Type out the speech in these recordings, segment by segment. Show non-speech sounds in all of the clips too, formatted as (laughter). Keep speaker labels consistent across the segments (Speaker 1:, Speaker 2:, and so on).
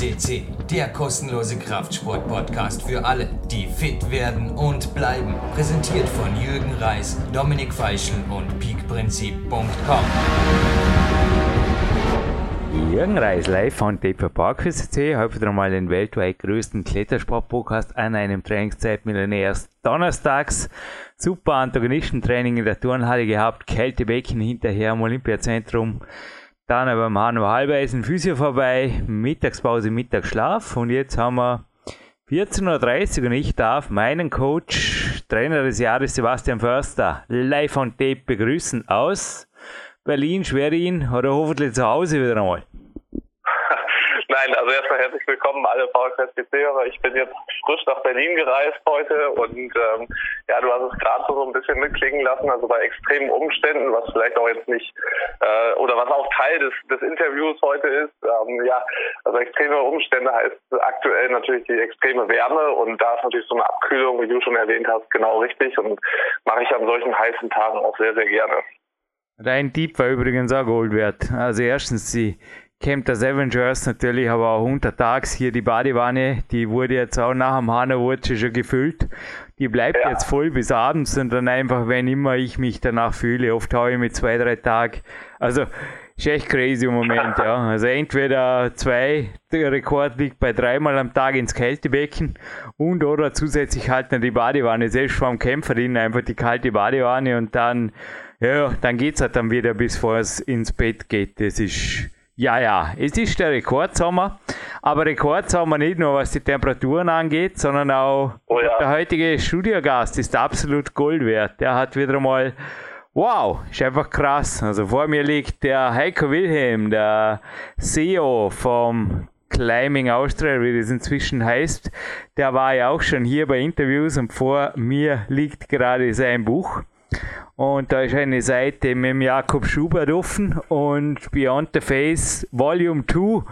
Speaker 1: FCC, der kostenlose Kraftsport-Podcast für alle, die fit werden und bleiben. Präsentiert von Jürgen Reis, Dominik Feischl und peakprinzip.com.
Speaker 2: Jürgen Reis live von Taper Park FCC, heute wieder mal den weltweit größten Klettersport-Podcast an einem Trainingszeit mit erst donnerstags. Super Antagonistentraining in der Turnhalle gehabt, Kältebecken hinterher im Olympiazentrum. Dann beim Hanno Halbeisen Physio vorbei, Mittagspause, Mittagsschlaf. Und jetzt haben wir 14.30 Uhr und ich darf meinen Coach, Trainer des Jahres Sebastian Förster, live on tape begrüßen aus Berlin, Schwerin oder hoffentlich zu Hause wieder einmal.
Speaker 3: Nein, also erstmal herzlich willkommen alle VfSBC-Hörer. Ich bin jetzt frisch nach Berlin gereist heute und ähm, ja, du hast es gerade so ein bisschen mitklingen lassen, also bei extremen Umständen, was vielleicht auch jetzt nicht äh, oder was auch Teil des, des Interviews heute ist. Ähm, ja, also extreme Umstände heißt aktuell natürlich die extreme Wärme und da ist natürlich so eine Abkühlung, wie du schon erwähnt hast, genau richtig und mache ich an solchen heißen Tagen auch sehr, sehr gerne.
Speaker 2: Dein Tipp war übrigens auch Gold wert. Also erstens die Camp das Avengers natürlich, aber auch untertags hier die Badewanne, die wurde jetzt auch nach dem Hanawatch schon gefüllt. Die bleibt ja. jetzt voll bis abends und dann einfach, wenn immer ich mich danach fühle, oft habe ich mit zwei, drei Tagen. Also ist echt crazy im Moment, ja. Also entweder zwei, der Rekord liegt bei dreimal am Tag ins Kältebecken und oder zusätzlich halt noch die Badewanne, selbst vom Kämpferin einfach die kalte Badewanne und dann, ja, dann geht's halt dann wieder bis vor es ins Bett geht. Das ist ja, ja, es ist der Rekordsommer, aber Rekordsommer nicht nur was die Temperaturen angeht, sondern auch oh ja. der heutige Studiogast ist absolut Gold wert. Der hat wieder mal, wow, ist einfach krass. Also vor mir liegt der Heiko Wilhelm, der CEO vom Climbing Austria, wie das inzwischen heißt. Der war ja auch schon hier bei Interviews und vor mir liegt gerade sein Buch. Und da ist eine Seite mit dem Jakob Schubert offen und Beyond the Face Volume 2.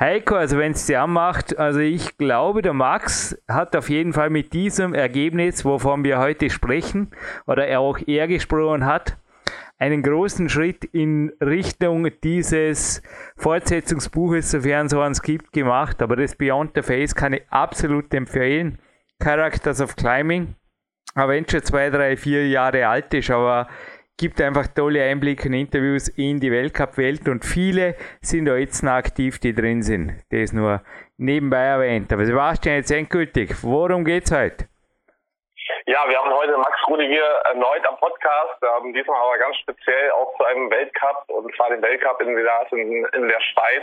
Speaker 2: Heiko, also wenn es dir anmacht, also ich glaube, der Max hat auf jeden Fall mit diesem Ergebnis, wovon wir heute sprechen, oder er auch er gesprochen hat, einen großen Schritt in Richtung dieses Fortsetzungsbuches, sofern so eins gibt, gemacht. Aber das Beyond the Face kann ich absolut empfehlen. Characters of Climbing aber wenn schon zwei, drei, vier Jahre alt ist, aber gibt einfach tolle Einblicke und Interviews in die Weltcup-Welt und viele sind da jetzt noch aktiv, die drin sind. Das nur nebenbei erwähnt. Aber Sebastian, jetzt endgültig, worum geht's heute?
Speaker 3: Ja, wir haben heute Max Rudiger erneut am Podcast, ähm, diesmal aber ganz speziell auch zu einem Weltcup, und zwar den Weltcup in, in, in der Schweiz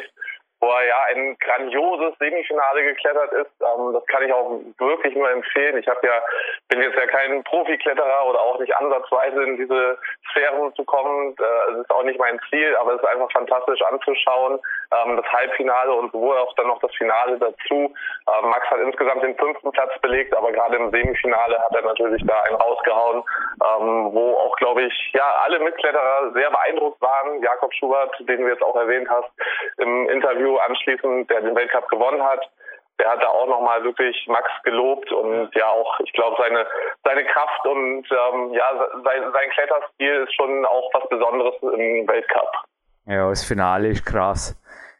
Speaker 3: wo er ja ein grandioses Semifinale geklettert ist. Ähm, das kann ich auch wirklich nur empfehlen. Ich habe ja bin jetzt ja kein Profikletterer oder auch nicht ansatzweise in diese Sphären zu kommen. Äh, es ist auch nicht mein Ziel, aber es ist einfach fantastisch anzuschauen. Ähm, das Halbfinale und sowohl auch dann noch das Finale dazu. Ähm, Max hat insgesamt den fünften Platz belegt, aber gerade im Semifinale hat er natürlich da einen rausgehauen, ähm, wo auch, glaube ich, ja alle Mitkletterer sehr beeindruckt waren. Jakob Schubert, den du jetzt auch erwähnt hast, im Interview anschließend, der den Weltcup gewonnen hat. Der hat da auch nochmal wirklich Max gelobt und ja auch, ich glaube, seine seine Kraft und ähm, ja sein, sein Kletterstil ist schon auch was Besonderes im Weltcup.
Speaker 2: Ja, das Finale ist krass.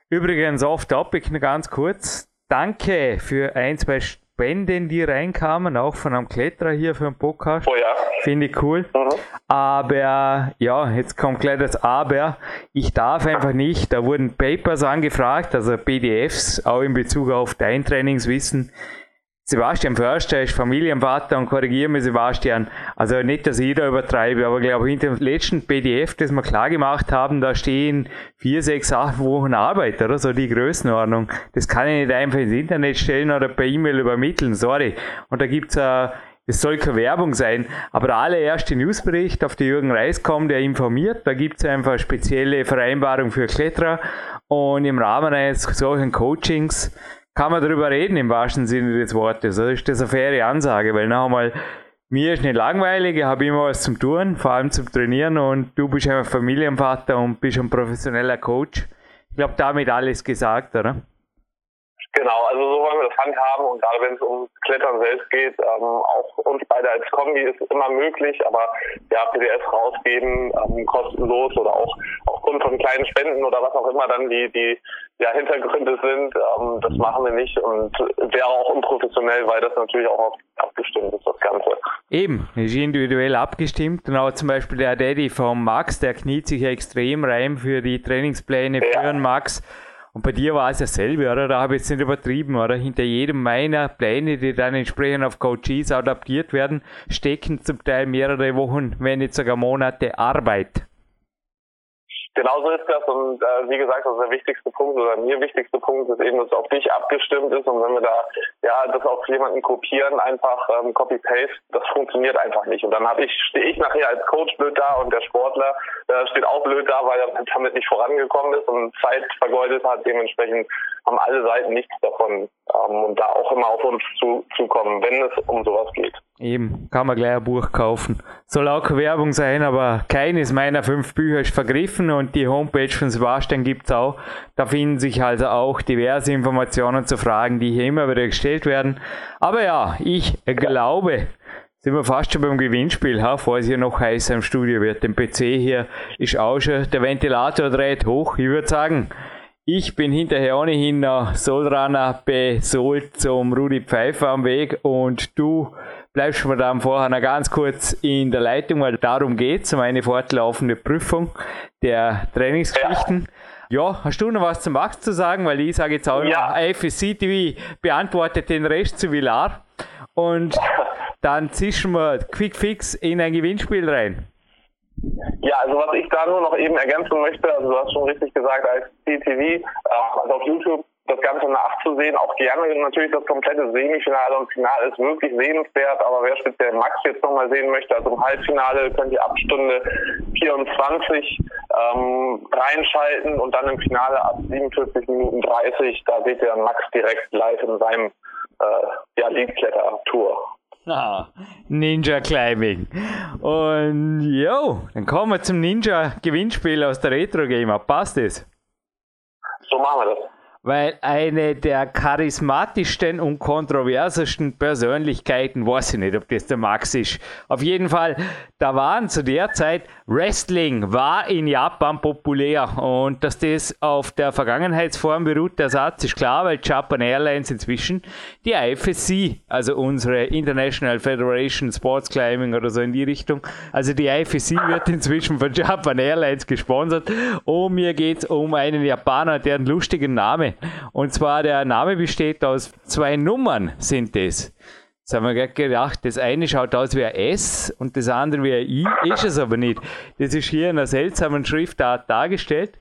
Speaker 2: Übrigens, off topic ganz kurz. Danke für ein, zwei Spenden, die reinkamen, auch von einem Kletterer hier für den Podcast. Oh ja. Finde ich cool. Mhm. Aber ja, jetzt kommt gleich das Aber. Ich darf einfach nicht. Da wurden Papers angefragt, also PDFs, auch in Bezug auf dein Trainingswissen. Sebastian Förster ist Familienvater und korrigiere mich, Sebastian. Also nicht, dass ich da übertreibe, aber glaube ich, in dem letzten PDF, das wir klar gemacht haben, da stehen vier, sechs, acht Wochen Arbeit, oder so die Größenordnung. Das kann ich nicht einfach ins Internet stellen oder per E-Mail übermitteln, sorry. Und da gibt's äh, es soll keine Werbung sein, aber der allererste Newsbericht, auf den Jürgen Reis kommt, der informiert, da gibt es einfach spezielle Vereinbarung für Kletterer und im Rahmen eines solchen Coachings kann man darüber reden im wahrsten Sinne des Wortes. Also ist das eine faire Ansage, weil noch einmal, mir ist nicht langweilig, ich habe immer was zum Tun, vor allem zum Trainieren und du bist einfach Familienvater und bist ein professioneller Coach. Ich glaube, damit alles gesagt, oder?
Speaker 3: Genau, also so wollen wir das handhaben und gerade wenn es um Klettern selbst geht, ähm, auch uns beide als Kombi ist immer möglich, aber ja, PDFs rausgeben, ähm, kostenlos oder auch aufgrund von kleinen Spenden oder was auch immer dann die, die ja, Hintergründe sind. Ähm, das machen wir nicht und wäre auch unprofessionell, weil das natürlich auch auf, abgestimmt ist, das Ganze.
Speaker 2: Eben, ist individuell abgestimmt und auch zum Beispiel der Daddy vom Max, der kniet sich extrem rein für die Trainingspläne ja. für den Max. Und bei dir war es dasselbe, oder? Da habe ich jetzt nicht übertrieben, oder? Hinter jedem meiner Pläne, die dann entsprechend auf Coaches adaptiert werden, stecken zum Teil mehrere Wochen, wenn nicht sogar Monate Arbeit.
Speaker 3: Genauso ist das und äh, wie gesagt, also der wichtigste Punkt oder mir wichtigste Punkt ist eben, dass es auf dich abgestimmt ist und wenn wir da ja das auf jemanden kopieren, einfach ähm, Copy-Paste, das funktioniert einfach nicht. Und dann habe ich, stehe ich nachher als Coach blöd da und der Sportler äh, steht auch blöd da, weil er damit nicht vorangekommen ist und Zeit vergeudet hat. Dementsprechend haben alle Seiten nichts davon ähm, und da auch immer auf uns zu, zukommen, wenn es um sowas geht.
Speaker 2: Eben, kann man gleich ein Buch kaufen. Soll auch Werbung sein, aber keines meiner fünf Bücher ist vergriffen und die Homepage von Sebastian gibt es auch. Da finden sich also auch diverse Informationen zu Fragen, die hier immer wieder gestellt werden. Aber ja, ich glaube, sind wir fast schon beim Gewinnspiel, ha, falls hier noch heißer im Studio wird. Dem PC hier ist auch schon, der Ventilator dreht hoch. Ich würde sagen, ich bin hinterher ohnehin nach Solrana besohlt zum Rudi Pfeiffer am Weg und du bleibst mir dann vorher noch ganz kurz in der Leitung, weil darum geht es, um eine fortlaufende Prüfung der Trainingsgeschichten. Ja. ja. hast du noch was zum Max zu sagen? Weil ich sage jetzt auch ja. FSC TV beantwortet den Rest zu Villar. Und (laughs) dann zischen wir quick fix in ein Gewinnspiel rein.
Speaker 3: Ja, also was ich da nur noch eben ergänzen möchte, also du hast schon richtig gesagt, als CTV, äh, also auf YouTube das Ganze nachzusehen. Auch gerne natürlich das komplette Semifinale und Finale ist wirklich sehenswert, aber wer speziell Max jetzt nochmal sehen möchte, also im Halbfinale könnt ihr ab Stunde 24 ähm, reinschalten und dann im Finale ab 47 Minuten 30, da seht ihr Max direkt live in seinem äh, ja, Leadkletter-Tour.
Speaker 2: Ninja Climbing. Und jo, dann kommen wir zum Ninja Gewinnspiel aus der Retro Gamer. Passt es?
Speaker 3: So machen wir das
Speaker 2: weil eine der charismatischsten und kontroversesten Persönlichkeiten, weiß ich nicht, ob das der Max ist. Auf jeden Fall, da waren zu der Zeit Wrestling war in Japan populär und dass das auf der Vergangenheitsform beruht, der Satz ist klar, weil Japan Airlines inzwischen die IFSC, also unsere International Federation Sports Climbing oder so in die Richtung, also die IFSC wird inzwischen von Japan Airlines gesponsert und mir geht es um einen Japaner, der einen lustigen Namen und zwar der Name besteht aus zwei Nummern, sind es. Jetzt haben wir gedacht, das eine schaut aus wie ein S und das andere wie ein I, ist es aber nicht. Das ist hier in einer seltsamen Schriftart dargestellt.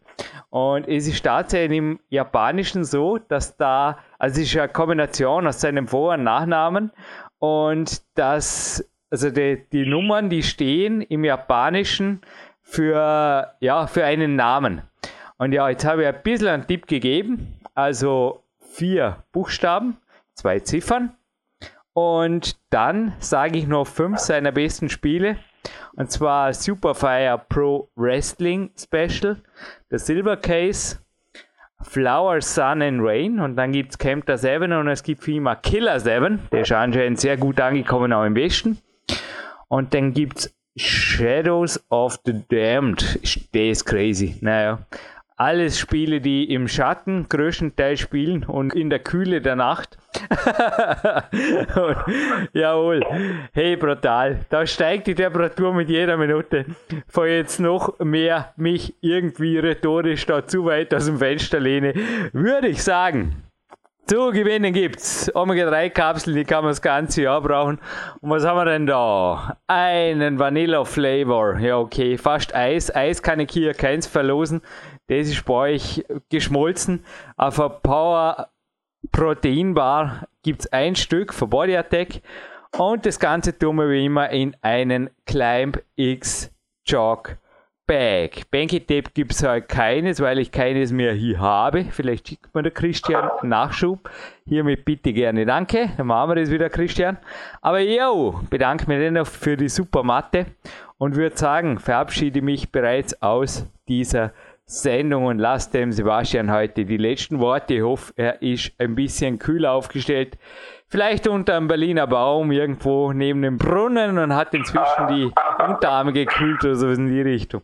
Speaker 2: Und es ist tatsächlich im Japanischen so, dass da, also es ist eine Kombination aus seinem Vor- und Nachnamen und dass, also die, die Nummern, die stehen im Japanischen für, ja, für einen Namen. Und ja, jetzt habe ich ein bisschen einen Tipp gegeben. Also vier Buchstaben, zwei Ziffern. Und dann sage ich noch fünf seiner besten Spiele. Und zwar Superfire Pro Wrestling Special, der Silver Case, Flower, Sun and Rain und dann gibt es Camper 7 und es gibt Firma Killer 7, der ist anscheinend sehr gut angekommen auch im Westen. Und dann gibt es Shadows of the Damned, der ist crazy, naja alles Spiele, die im Schatten größtenteils spielen und in der Kühle der Nacht. (laughs) jawohl, hey, brutal. Da steigt die Temperatur mit jeder Minute. Vor jetzt noch mehr mich irgendwie rhetorisch da zu weit aus dem Fenster lehne, würde ich sagen. Zu gewinnen gibt's Omega-3-Kapseln, die kann man das ganze Jahr brauchen. Und was haben wir denn da? Einen Vanilla-Flavor. Ja, okay, fast Eis. Eis kann ich hier keins verlosen. Das ist bei euch geschmolzen. Auf der Power Protein Bar gibt es ein Stück von Body Attack. Und das Ganze tun wir wie immer in einen Climb X Jog Bag. Banky Tape gibt es halt keines, weil ich keines mehr hier habe. Vielleicht schickt mir der Christian Nachschub. Hiermit bitte gerne danke. Dann machen wir das wieder, Christian. Aber yo, bedanke mich dennoch für die super Matte und würde sagen, verabschiede mich bereits aus dieser Sendung und lasse dem Sebastian heute die letzten Worte. Ich hoffe, er ist ein bisschen kühler aufgestellt. Vielleicht unter einem Berliner Baum irgendwo neben dem Brunnen und hat inzwischen die Unterarme gekühlt oder so in die Richtung.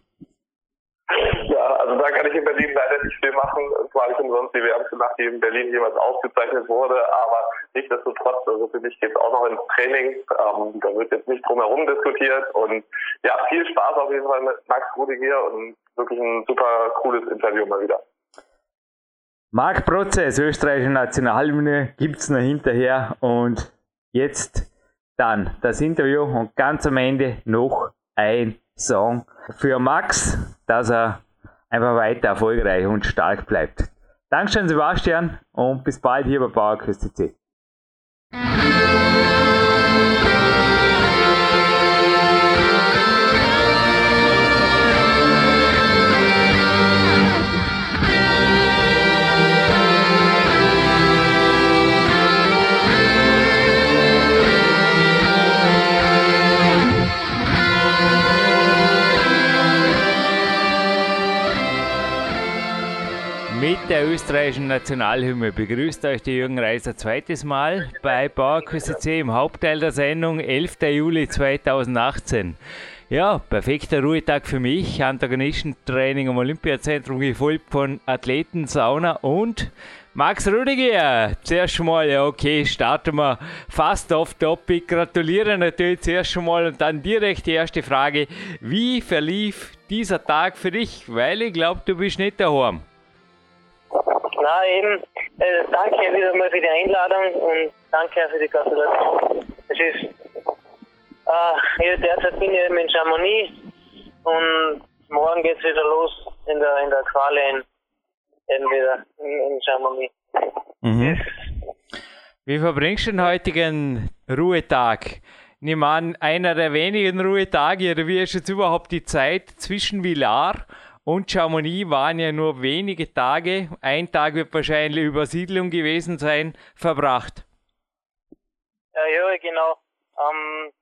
Speaker 3: Also da kann ich in Berlin leider nicht viel machen. Es war nicht umsonst die wärmste Nacht, die in Berlin jemals ausgezeichnet wurde. Aber nichtsdestotrotz, also für mich geht es auch noch ins Training. Ähm, da wird jetzt nicht drum herum diskutiert. Und ja, viel Spaß auf jeden Fall mit Max Rudiger und wirklich ein super cooles Interview mal wieder.
Speaker 2: Marc Prozess, österreichische Nationalhymne, gibt's noch hinterher und jetzt dann das Interview und ganz am Ende noch ein Song für Max, dass er einfach weiter erfolgreich und stark bleibt. Dankeschön, Sebastian, und bis bald hier bei PowerQuest CC. Mit der österreichischen Nationalhymne begrüßt euch der Jürgen Reiser zweites Mal bei PowerQuest im Hauptteil der Sendung 11. Juli 2018. Ja, perfekter Ruhetag für mich. Antagonistentraining am Olympiazentrum gefolgt von Athleten, Sauna und Max Rudiger. Zuerst mal, ja, okay, starten wir fast off topic. Gratuliere natürlich zuerst schon mal und dann direkt die erste Frage. Wie verlief dieser Tag für dich? Weil ich glaube, du bist nicht daheim.
Speaker 4: Na eben, äh, danke wieder mal für die Einladung und danke für die Gratulation. Es ist, äh, derzeit bin ich eben in Chamonix und morgen geht es wieder los in der, in der Quali in, eben wieder in, in Chamonix.
Speaker 2: Mhm. Wie verbringst du den heutigen Ruhetag? Nimm an, einer der wenigen Ruhetage, oder wie ist jetzt überhaupt die Zeit zwischen Villar und Chamonix waren ja nur wenige Tage, ein Tag wird wahrscheinlich Übersiedlung gewesen sein, verbracht.
Speaker 4: Ja, ja genau. Ähm,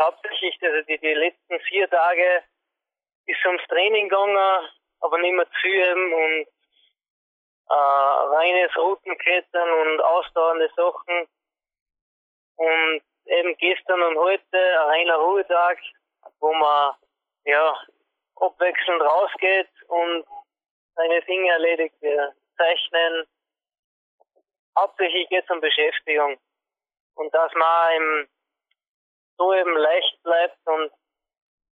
Speaker 4: hauptsächlich also die, die letzten vier Tage ist ums Training gegangen, aber nicht mehr zu viel und äh, reines Routenklettern und ausdauernde Sachen. Und eben gestern und heute ein reiner Ruhetag, wo man ja abwechselnd rausgeht und seine Dinge erledigt, wir zeichnen. Hauptsächlich geht es um Beschäftigung. Und dass man im, so eben leicht bleibt und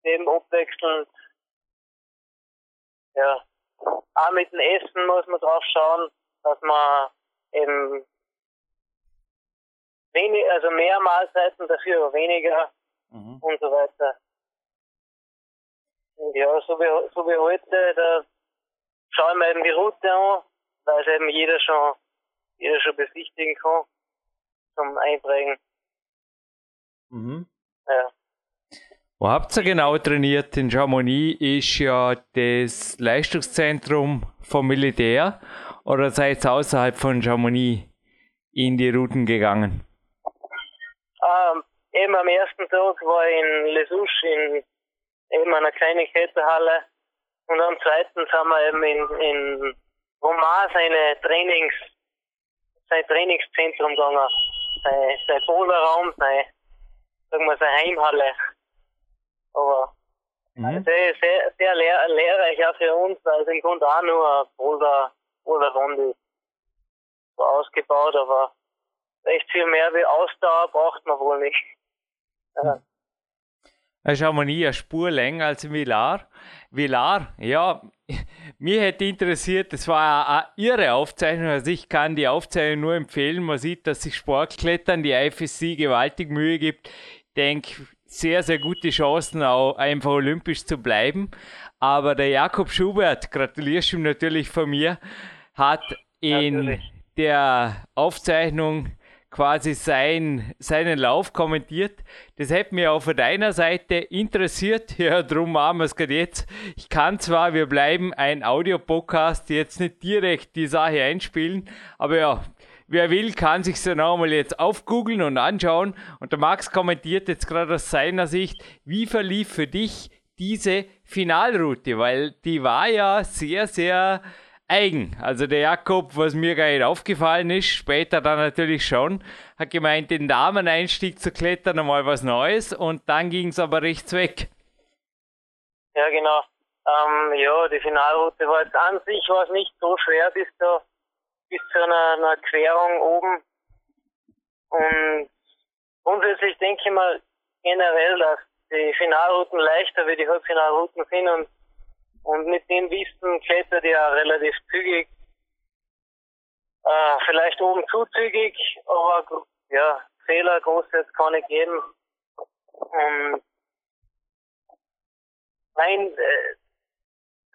Speaker 4: eben abwechselnd, ja, auch mit dem Essen muss man drauf schauen, dass man eben wenig, also mehr Mahlzeiten, dafür weniger mhm. und so weiter. Ja, so wie, so wie heute, da schauen wir eben die Route an, weil es eben jeder schon, jeder schon besichtigen kann zum Einprägen.
Speaker 2: Mhm. Ja. Wo habt ihr genau trainiert? In Chamonix ist ja das Leistungszentrum vom Militär oder seid ihr außerhalb von Chamonix in die Routen gegangen?
Speaker 4: Ähm, eben am ersten Tag war ich in Les Ouches in eben einer kleinen Kletterhalle. Und am zweiten sind wir eben in, in Romar seine Trainings, sein Trainingszentrum gegangen. Sein, sein Boulderraum, sein, sagen wir, seine Heimhalle. Aber mhm. sehr, sehr, sehr lehr, lehrreich auch für uns, weil es im Grunde auch nur ein Boulder, ist. So ausgebaut, aber recht viel mehr wie Ausdauer braucht man wohl nicht. Ja.
Speaker 2: Da ist Harmonie eine Spur länger als Villar. Villar, ja, mir hätte interessiert, das war eine, irre Aufzeichnung. Also ich kann die Aufzeichnung nur empfehlen. Man sieht, dass sich Sportklettern, die IFSC gewaltig Mühe gibt. Ich denke, sehr, sehr gute Chancen, auch einfach olympisch zu bleiben. Aber der Jakob Schubert, gratulierst ihm natürlich von mir, hat in natürlich. der Aufzeichnung quasi sein, seinen Lauf kommentiert. Das hätte mich auch von deiner Seite interessiert. (laughs) Ja, drum machen wir es gerade jetzt. Ich kann zwar, wir bleiben ein Audio-Podcast, jetzt nicht direkt die Sache einspielen, aber ja, wer will, kann sich so nochmal jetzt aufgoogeln und anschauen. Und der Max kommentiert jetzt gerade aus seiner Sicht, wie verlief für dich diese Finalroute, weil die war ja sehr, sehr eigen. Also der Jakob, was mir gar nicht aufgefallen ist, später dann natürlich schon, hat gemeint, den Dameneinstieg zu klettern, einmal was Neues und dann ging es aber rechts weg.
Speaker 4: Ja, genau. Ähm, ja, die Finalroute war jetzt an sich war es nicht so schwer bis da, bis zu einer, einer Querung oben. Und grundsätzlich denke ich mal generell, dass die Finalrouten leichter wie die Halbfinalrouten sind und, und mit dem Wissen klettert ja relativ zügig. Äh, vielleicht oben zu zügig, aber ja, Fehler groß jetzt kann ich geben. Und nein, äh,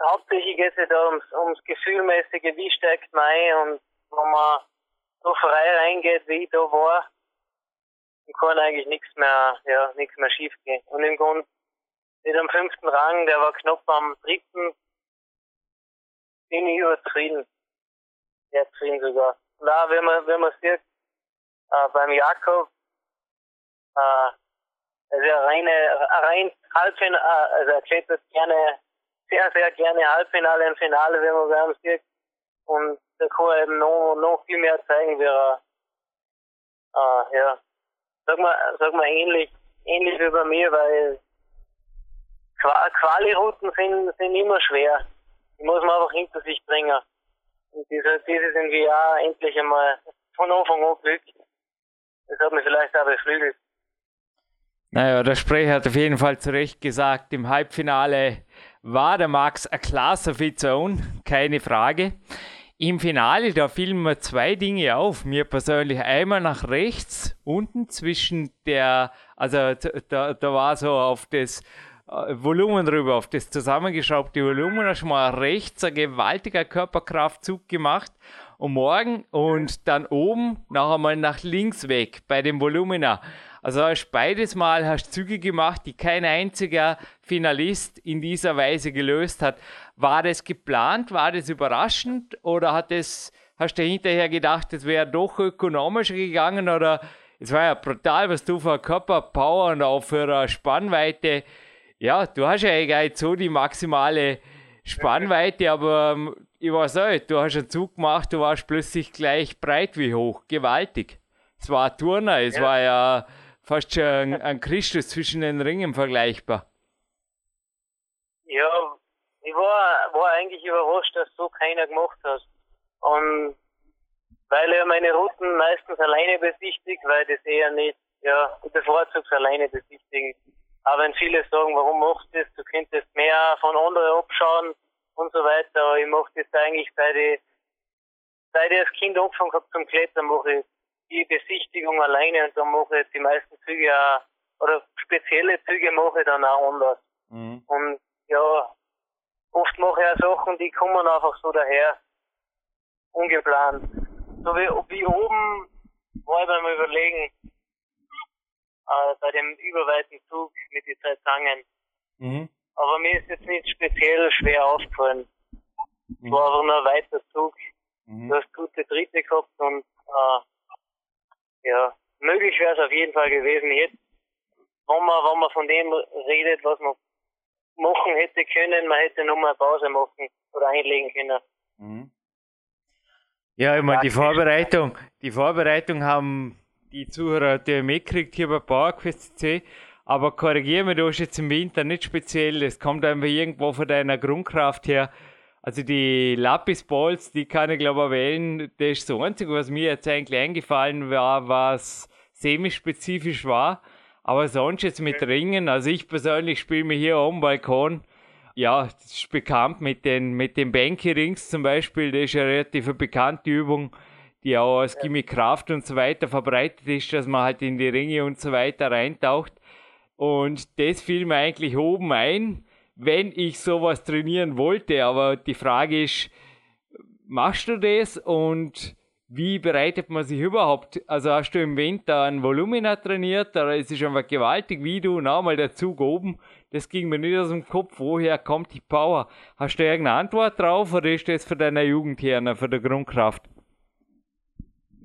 Speaker 4: hauptsächlich geht es da ums, ums Gefühlmäßige, wie steckt man ein und wenn man so frei reingeht, wie ich da war, dann kann eigentlich nichts mehr, ja, nichts mehr schief gehen. Und im Grunde mit dem fünften Rang, der war knapp am dritten, bin ich übertrieben. Sehr zufrieden sogar. Und auch wenn man, wenn man sieht, äh, beim Jakob, äh, also reine, rein Halbfinale, äh, also er klettert gerne sehr, sehr gerne Halbfinale und Finale, wenn man bei sieht. Und da kann er eben noch, noch viel mehr zeigen, wie er, äh, ja, sag mal, sag mal ähnlich, ähnlich wie bei mir, weil Quali-Routen sind, sind immer schwer. Die muss man einfach hinter sich bringen. Und diese, diese sind wir ja endlich einmal von Anfang an Glück. Das hat mich vielleicht auch beflügelt.
Speaker 2: Naja, der Sprecher hat auf jeden Fall zu Recht gesagt, im Halbfinale war der Max of its own, keine Frage. Im Finale, da fielen mir zwei Dinge auf. Mir persönlich einmal nach rechts, unten zwischen der, also da, da war so auf das Volumen drüber, auf das zusammengeschraubte Volumen, da schon mal rechts ein gewaltiger Körperkraftzug gemacht und morgen und dann oben noch einmal nach links weg bei dem Volumina. Also hast beides Mal hast Züge gemacht, die kein einziger Finalist in dieser Weise gelöst hat. War das geplant? War das überraschend? Oder hat das, hast du hinterher gedacht, es wäre doch ökonomischer gegangen? Oder es war ja brutal, was du für Körperpower und auch für eine Spannweite. Ja, du hast ja eigentlich so die maximale Spannweite, aber ähm, ich weiß nicht, du hast einen Zug gemacht, du warst plötzlich gleich breit wie hoch. Gewaltig. Es war ein Turner, es ja. war ja fast schon ein, ein Christus zwischen den Ringen vergleichbar.
Speaker 4: Ja, ich war, war eigentlich überrascht, dass so keiner gemacht hat. Und weil er meine Routen meistens alleine besichtigt, weil das eher nicht, ja, es alleine besichtigen. Aber wenn viele sagen, warum machst du das, du könntest mehr von anderen abschauen und so weiter, aber ich mache das eigentlich, seit ich, seit ich als Kind angefangen habe zum Klettern, mache ich die Besichtigung alleine und dann mache ich die meisten Züge auch, oder spezielle Züge mache ich dann auch anders. Mhm. Und ja, oft mache ich auch Sachen, die kommen einfach so daher, ungeplant. So wie, wie oben war ich beim Überlegen, äh, bei dem überweiten Zug mit den zwei Zangen. Mhm. Aber mir ist jetzt nicht speziell schwer aufgefallen. Mhm. Es war einfach nur ein weiter Zug. Mhm. Du hast gute Dritte gehabt und äh, ja, möglich wäre es auf jeden Fall gewesen. Jetzt, wenn man, wenn man von dem redet, was man machen hätte können, man hätte nur mal Pause machen oder einlegen können. Mhm.
Speaker 2: Ja, ich meine, die Vorbereitung, die Vorbereitung haben die Zuhörer die mitgekriegt hier bei PowerQuest C. Aber korrigiere mich, du hast jetzt im Winter nicht speziell, es kommt einfach irgendwo von deiner Grundkraft her. Also die Lapis Balls, die kann ich glaube erwähnen, das ist das Einzige, was mir jetzt eigentlich eingefallen war, was semispezifisch war. Aber sonst jetzt mit Ringen, also ich persönlich spiele mir hier am Balkon, ja, das ist bekannt mit den, mit den Banky Rings zum Beispiel, das ist eine relativ bekannte Übung, die auch als Gimmick Kraft und so weiter verbreitet ist, dass man halt in die Ringe und so weiter reintaucht. Und das fiel mir eigentlich oben ein wenn ich sowas trainieren wollte. Aber die Frage ist, machst du das und wie bereitet man sich überhaupt? Also hast du im Winter ein Volumina trainiert, oder ist es einfach gewaltig, wie du, na mal der Zug oben, das ging mir nicht aus dem Kopf, woher kommt die Power? Hast du irgendeine Antwort drauf oder ist das für deine Jugend her, für die Grundkraft?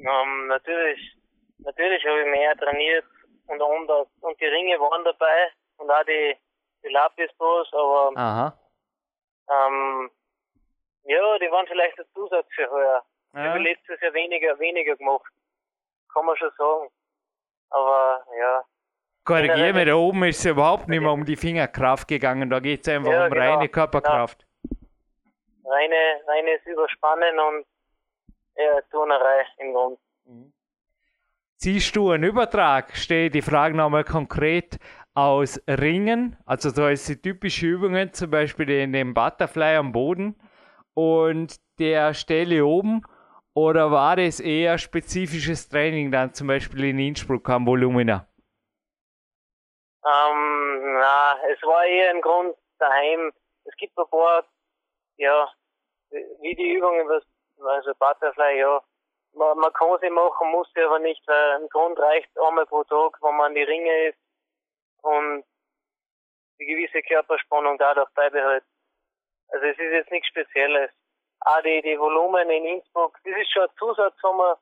Speaker 4: Um, natürlich, natürlich habe ich mehr trainiert und anders und die Ringe waren dabei und auch die die Lapisbos, aber Aha. Ähm, ja, die waren vielleicht ein Zusatz für heuer. Ja. Ich habe letztes Jahr weniger, weniger gemacht. Kann man schon sagen. Aber ja.
Speaker 2: Korrigiere mich, da oben ist es überhaupt nicht mehr um die Fingerkraft gegangen, da geht es einfach ja, um genau, reine Körperkraft.
Speaker 4: Genau. Reine, reines Überspannen und ja, Turnerei im. Mhm.
Speaker 2: Siehst du einen Übertrag? Stehe die Frage nochmal konkret aus Ringen, also so als die typische Übungen, zum Beispiel in dem Butterfly am Boden und der Stelle oben, oder war das eher spezifisches Training dann zum Beispiel in Innsbruck am Volumina?
Speaker 4: Ähm, na, es war eher im Grund daheim. Es gibt ein paar, ja, wie die Übungen, was, also Butterfly, ja, man, man kann sie machen, muss sie aber nicht, weil im Grund reicht einmal pro Tag, wenn man an die Ringe ist und die gewisse Körperspannung dadurch beibehält. Also es ist jetzt nichts Spezielles. Auch die, die Volumen in Innsbruck, das ist schon ein Zusatz, wenn man,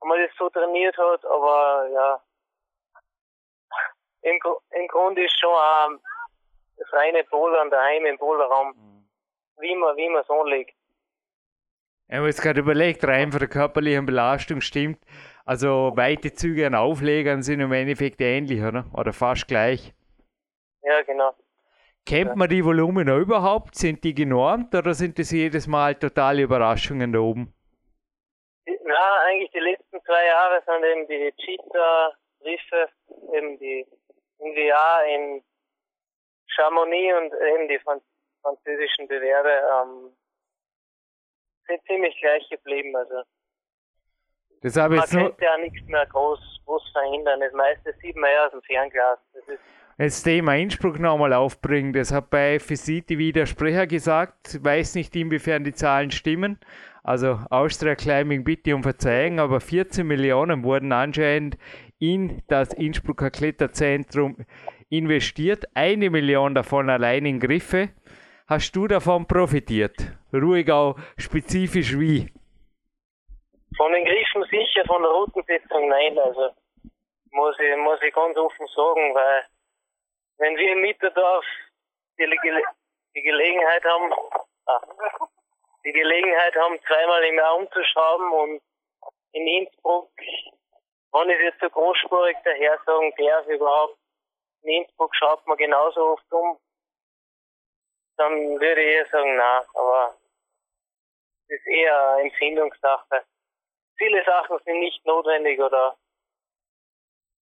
Speaker 4: wenn man das so trainiert hat, aber ja, im, im Grunde ist schon auch das reine Bouldern daheim im Boulderraum, mhm. wie man, wie man es anlegt.
Speaker 2: Ich habe jetzt gerade überlegt, rein von der körperlichen Belastung stimmt. Also weite Züge an Auflegern sind im Endeffekt ähnlich, oder? Oder fast gleich.
Speaker 4: Ja, genau.
Speaker 2: Kennt man die Volumina überhaupt? Sind die genormt oder sind das jedes Mal totale Überraschungen da oben?
Speaker 4: Ja, eigentlich die letzten zwei Jahre sind eben die Cheetah-Riffe, eben die NVA in Chamonix und eben die französischen Bewerbe ähm, sind ziemlich gleich geblieben. Also
Speaker 2: das habe
Speaker 4: man könnte ja nichts mehr groß, groß verändern. Das meiste sieht man ja aus dem Fernglas. Das
Speaker 2: das Thema Innsbruck nochmal aufbringen. Das hat bei FCTV der Sprecher gesagt. Ich weiß nicht, inwiefern die Zahlen stimmen. Also Austria Climbing bitte um Verzeihung, aber 14 Millionen wurden anscheinend in das Innsbrucker Kletterzentrum investiert. Eine Million davon allein in Griffe. Hast du davon profitiert? Ruhig auch spezifisch wie?
Speaker 4: Von den Griffen sicher, von der Routensetzung nein. Also muss ich, muss ich ganz offen sagen, weil wenn wir im Mitterdorf die, Ge die Gelegenheit haben, ah, die Gelegenheit haben, zweimal im Jahr umzuschrauben und in Innsbruck, wenn ich jetzt so großspurig daher sagen darf, überhaupt, in Innsbruck schraubt man genauso oft um, dann würde ich eher sagen, na, aber ist eher eine Empfindungssache. Viele Sachen sind nicht notwendig oder,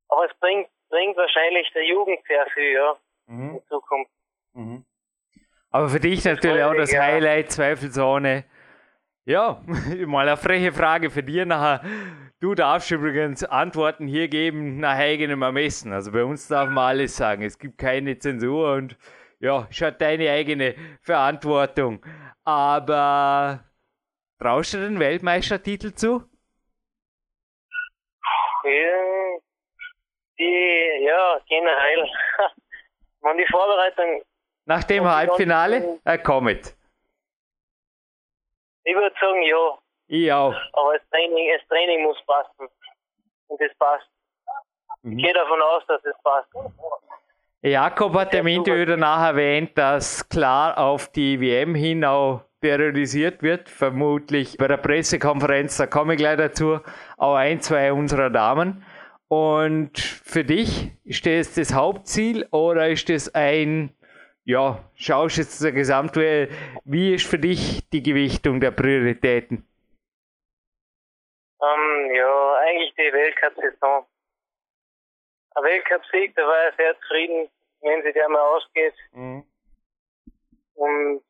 Speaker 4: aber es bringt bringt wahrscheinlich der Jugend sehr viel, ja, mhm. in Zukunft. Mhm.
Speaker 2: Aber für dich natürlich auch das Highlight, zweifelsohne. Ja, (laughs) mal eine freche Frage für dich nachher. Du darfst übrigens Antworten hier geben nach eigenem Ermessen. Also bei uns darf man alles sagen. Es gibt keine Zensur und ja, ist halt deine eigene Verantwortung. Aber traust du den Weltmeistertitel zu?
Speaker 4: Ja, die, ja, generell. (laughs) Wenn die Vorbereitung.
Speaker 2: Nach dem Halbfinale? Er kommt.
Speaker 4: Ich würde sagen, ja.
Speaker 2: Ich auch.
Speaker 4: Aber das Training, das Training muss passen. Und das passt. Mhm. Ich gehe davon aus, dass es passt.
Speaker 2: Jakob hat im Interview danach erwähnt, dass klar auf die WM hin auch periodisiert wird, vermutlich bei der Pressekonferenz, da komme ich gleich dazu, auch ein, zwei unserer Damen. Und für dich, ist das das Hauptziel oder ist das ein, ja, schaust jetzt der Gesamtwelt, wie ist für dich die Gewichtung der Prioritäten?
Speaker 4: Um, ähm, ja, eigentlich die Weltcup-Saison. Ein Weltcup-Sieg, da war er sehr zufrieden, wenn sie der mal ausgeht. Mhm. Und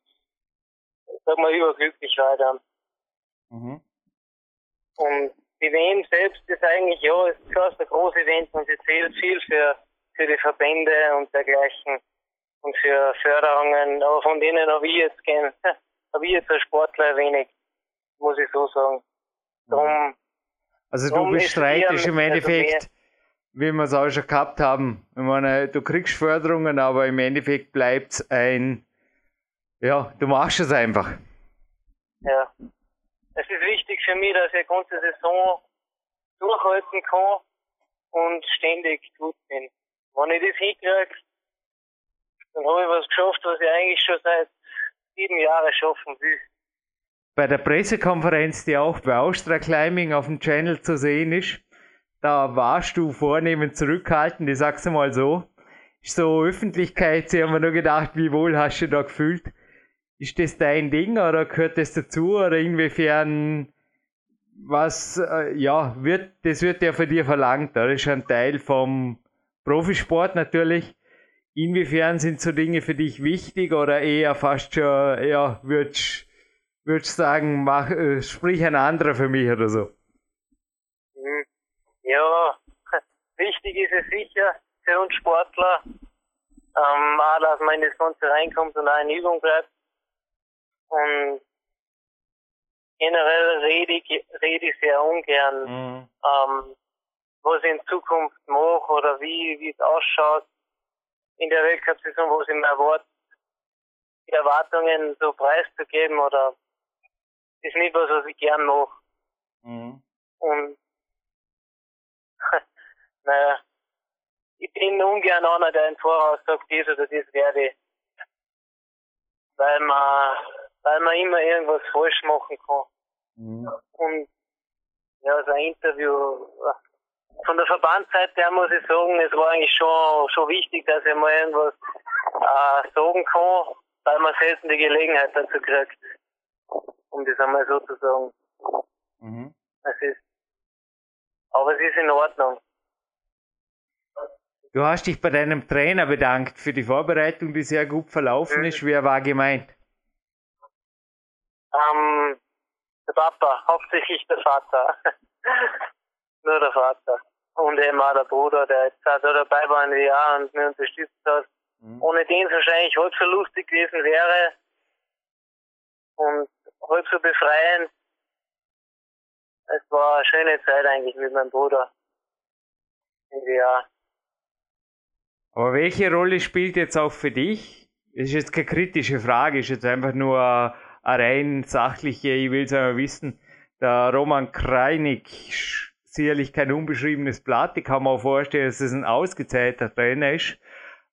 Speaker 4: sag mal überglücklich weiter. Mhm. Und die WM selbst ist eigentlich, ja, ist fast ein großes Event und sie zählt viel für, für die Verbände und dergleichen und für Förderungen, aber von denen habe ich jetzt gern, (laughs) habe ich jetzt als Sportler wenig, muss ich so sagen. Drum,
Speaker 2: also du bestreitest im Endeffekt, wie wir es auch schon gehabt haben. Ich meine, du kriegst Förderungen, aber im Endeffekt bleibt es ein, ja, du machst es einfach.
Speaker 4: Ja es ist wichtig für mich, dass ich eine ganze Saison durchhalten kann und ständig gut bin. Wenn ich das hinkriege, dann habe ich was geschafft, was ich eigentlich schon seit sieben Jahren schaffen will.
Speaker 2: Bei der Pressekonferenz, die auch bei Austria Climbing auf dem Channel zu sehen ist, da warst du vornehmend zurückhaltend, ich sag's mal so. So Öffentlichkeit, sie haben mir nur gedacht, wie wohl hast du da gefühlt? Ist das dein Ding oder gehört das dazu oder inwiefern was, äh, ja, wird, das wird ja von dir verlangt, das ist ein Teil vom Profisport natürlich. Inwiefern sind so Dinge für dich wichtig oder eher fast schon, ja, würdest würdest sagen, mach, äh, sprich ein anderer für mich oder so?
Speaker 4: Hm. Ja, (laughs) wichtig ist es sicher für uns Sportler, ähm, auch, dass man in das Ganze reinkommt und auch in Übung bleibt. Und generell rede ich, rede ich sehr ungern, mhm. ähm, was ich in Zukunft mache oder wie, wie es ausschaut in der Weltcup-Saison, was ich mir erwarte, die Erwartungen so preiszugeben oder ist nicht was, was ich gern mache. Mhm. Und (laughs) naja, ich bin ungern einer, der im Voraus sagt, dies oder das werde. Weil man, weil man immer irgendwas falsch machen kann. Mhm. Und ja, so ein Interview von der Verbandsseite her muss ich sagen, es war eigentlich schon, schon wichtig, dass ich mal irgendwas äh, sagen kann, weil man selten die Gelegenheit dazu kriegt. Um das einmal so zu sagen. Mhm. Es ist, aber es ist in Ordnung.
Speaker 2: Du hast dich bei deinem Trainer bedankt für die Vorbereitung, die sehr gut verlaufen mhm. ist. Wer war gemeint?
Speaker 4: Ähm, der Papa, hauptsächlich der Vater. (laughs) Nur der Vater. Und eben auch der Bruder, der jetzt auch dabei war in Jahren und mir unterstützt hat. Mhm. Ohne den es wahrscheinlich halb so lustig gewesen wäre. Und halb so befreiend. Es war eine schöne Zeit eigentlich mit meinem Bruder. In Jahren.
Speaker 2: Aber welche Rolle spielt jetzt auch für dich? Das ist jetzt keine kritische Frage, ist jetzt einfach nur rein sachliche, ich will es einmal wissen. Der Roman Kreinig, sicherlich kein unbeschriebenes Blatt, ich kann mir auch vorstellen, dass es ein ausgezeichneter Trainer ist.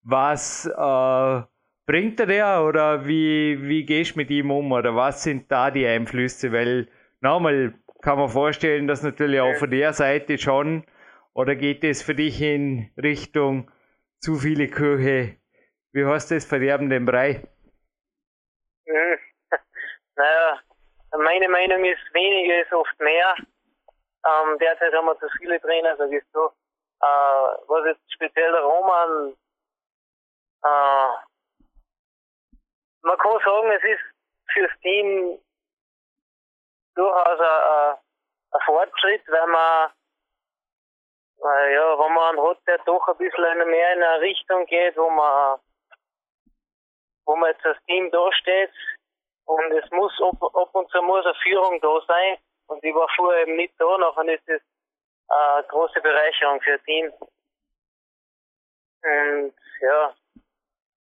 Speaker 2: Was äh, bringt er der oder wie, wie gehst du mit ihm um oder was sind da die Einflüsse? Weil nochmal kann man vorstellen, dass natürlich auch von der Seite schon oder geht es für dich in Richtung zu viele Küche. Wie heißt das? Verderben den Brei?
Speaker 4: Hm. Naja, meine Meinung ist, weniger ist oft mehr. Ähm, derzeit haben wir zu viele Trainer, sag ich so. Äh, was jetzt speziell der Roman, äh, man kann sagen, es ist fürs Team durchaus ein, ein Fortschritt, weil man ja, wenn man einen hat, der doch ein bisschen mehr in eine Richtung geht, wo man, wo man jetzt als Team da steht. Es muss, ab, ab und zu muss eine Führung da sein. Und ich war vorher eben nicht da, nachher ist das eine große Bereicherung für ein Team. Und ja,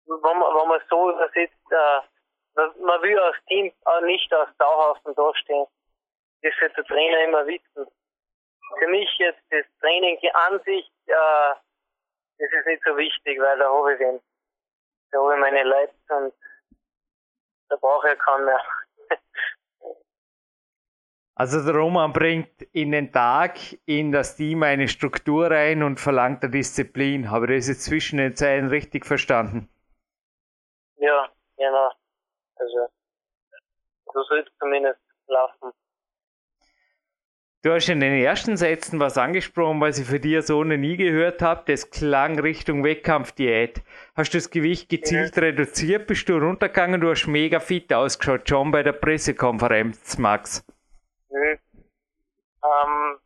Speaker 4: wenn man, wenn man so übersetzt, äh, man will als Team auch nicht als Dauerhaften dastehen. Das wird der Trainer immer wissen für mich jetzt das Training an sich, äh, das ist nicht so wichtig, weil da habe ich den, da habe ich meine Leute und da brauche ich keinen mehr.
Speaker 2: Also der Roman bringt in den Tag in das Team eine Struktur rein und verlangt eine Disziplin. Habe ich das jetzt zwischen den Zeilen richtig verstanden?
Speaker 4: Ja, genau. Also so soll es zumindest laufen.
Speaker 2: Du hast in den ersten Sätzen was angesprochen, was ich für dich so noch nie gehört habe. Das klang Richtung Wettkampfdiät. Hast du das Gewicht gezielt mhm. reduziert? Bist du runtergegangen? Du hast mega fit ausgeschaut, schon bei der Pressekonferenz, Max.
Speaker 4: Mhm. Ähm,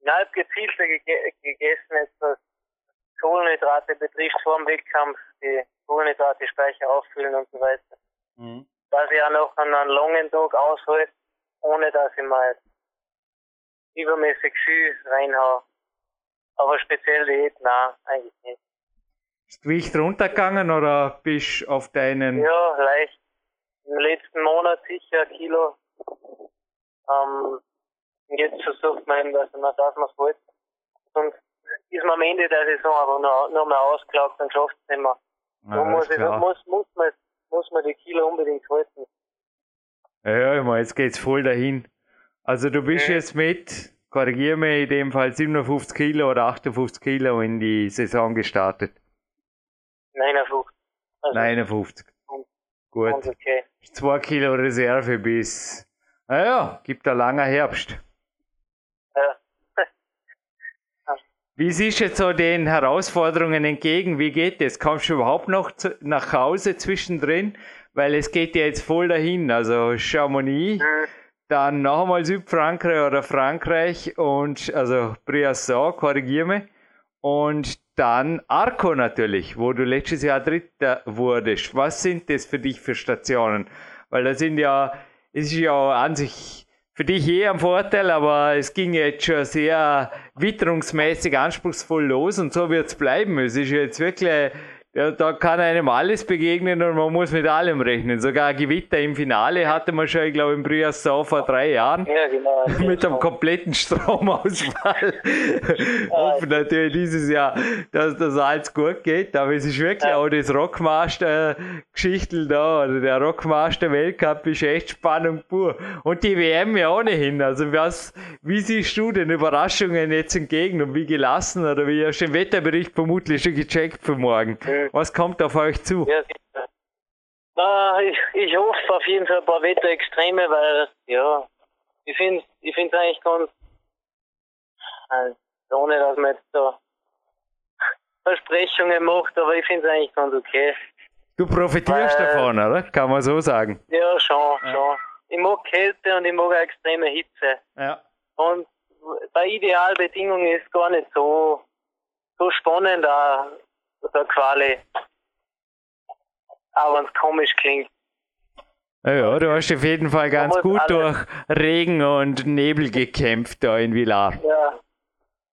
Speaker 4: ja, ich habe gezielt gegessen, jetzt was Kohlenhydrate betrifft vor dem Wettkampf, die Kohlenhydrate-Speicher auffüllen und so weiter. Mhm. Dass ich auch noch einen langen Tag aushalte, ohne dass ich mal übermäßig viel reinhaue. Aber speziell Diät, nein, eigentlich nicht.
Speaker 2: Ist Gewicht runtergegangen oder bist du auf deinen...
Speaker 4: Ja, leicht. Im letzten Monat sicher ein Kilo. Ähm, jetzt versucht man, dass man das was wollte. Und ist man am Ende der Saison aber noch, noch mal ausgelaugt, dann schafft es nicht mehr. Ja, muss, ich, muss, muss, man, muss man die Kilo unbedingt halten.
Speaker 2: Ja, ich meine, jetzt geht's voll dahin. Also du bist mhm. jetzt mit korrigiere mich, in dem Fall 57 Kilo oder 58 Kilo in die Saison gestartet.
Speaker 4: 59.
Speaker 2: Also 59. Gut. Okay. Zwei Kilo Reserve bis, naja, gibt ein langer Herbst. Ja. (laughs) Wie siehst du jetzt so den Herausforderungen entgegen? Wie geht es? Kommst du überhaupt noch zu, nach Hause zwischendrin? Weil es geht ja jetzt voll dahin. Also Chamonix, mhm. Dann nochmal Südfrankreich oder Frankreich und also Briasson, korrigier mich. Und dann Arco natürlich, wo du letztes Jahr Dritter wurdest. Was sind das für dich für Stationen? Weil da sind ja, es ist ja an sich für dich eh ein Vorteil, aber es ging jetzt schon sehr witterungsmäßig anspruchsvoll los und so wird es bleiben. Es ist jetzt wirklich ja, da kann einem alles begegnen und man muss mit allem rechnen. Sogar Gewitter im Finale hatte man schon, ich glaube, im Briasson vor drei Jahren. Ja, genau. (laughs) mit einem kompletten Stromausfall. (laughs) Hoffen natürlich dieses Jahr, dass das alles gut geht. Aber es ist wirklich ja. auch das Rockmaster-Geschichtel da, oder der Rockmaster-Weltcup ist echt Spannung pur. Und die WM ja ohnehin. Also was, wie siehst du den Überraschungen jetzt entgegen und wie gelassen oder wie hast du den Wetterbericht vermutlich schon gecheckt für morgen? Ja. Was kommt auf euch zu? Ja,
Speaker 4: äh, ich, ich hoffe auf jeden Fall ein paar Wetterextreme, weil, ja, ich finde ich es eigentlich ganz, also, ohne dass man jetzt da Versprechungen macht, aber ich finde es eigentlich ganz okay.
Speaker 2: Du profitierst weil, davon, oder? Kann man so sagen.
Speaker 4: Ja, schon, ja. schon. Ich mag Kälte und ich mag auch extreme Hitze.
Speaker 2: Ja.
Speaker 4: Und bei Idealbedingungen ist es gar nicht so, so spannend, auch der Quali. Auch wenn es komisch klingt.
Speaker 2: Ja, du hast auf jeden Fall ganz gut durch Regen und Nebel gekämpft da in Villar.
Speaker 4: Ja,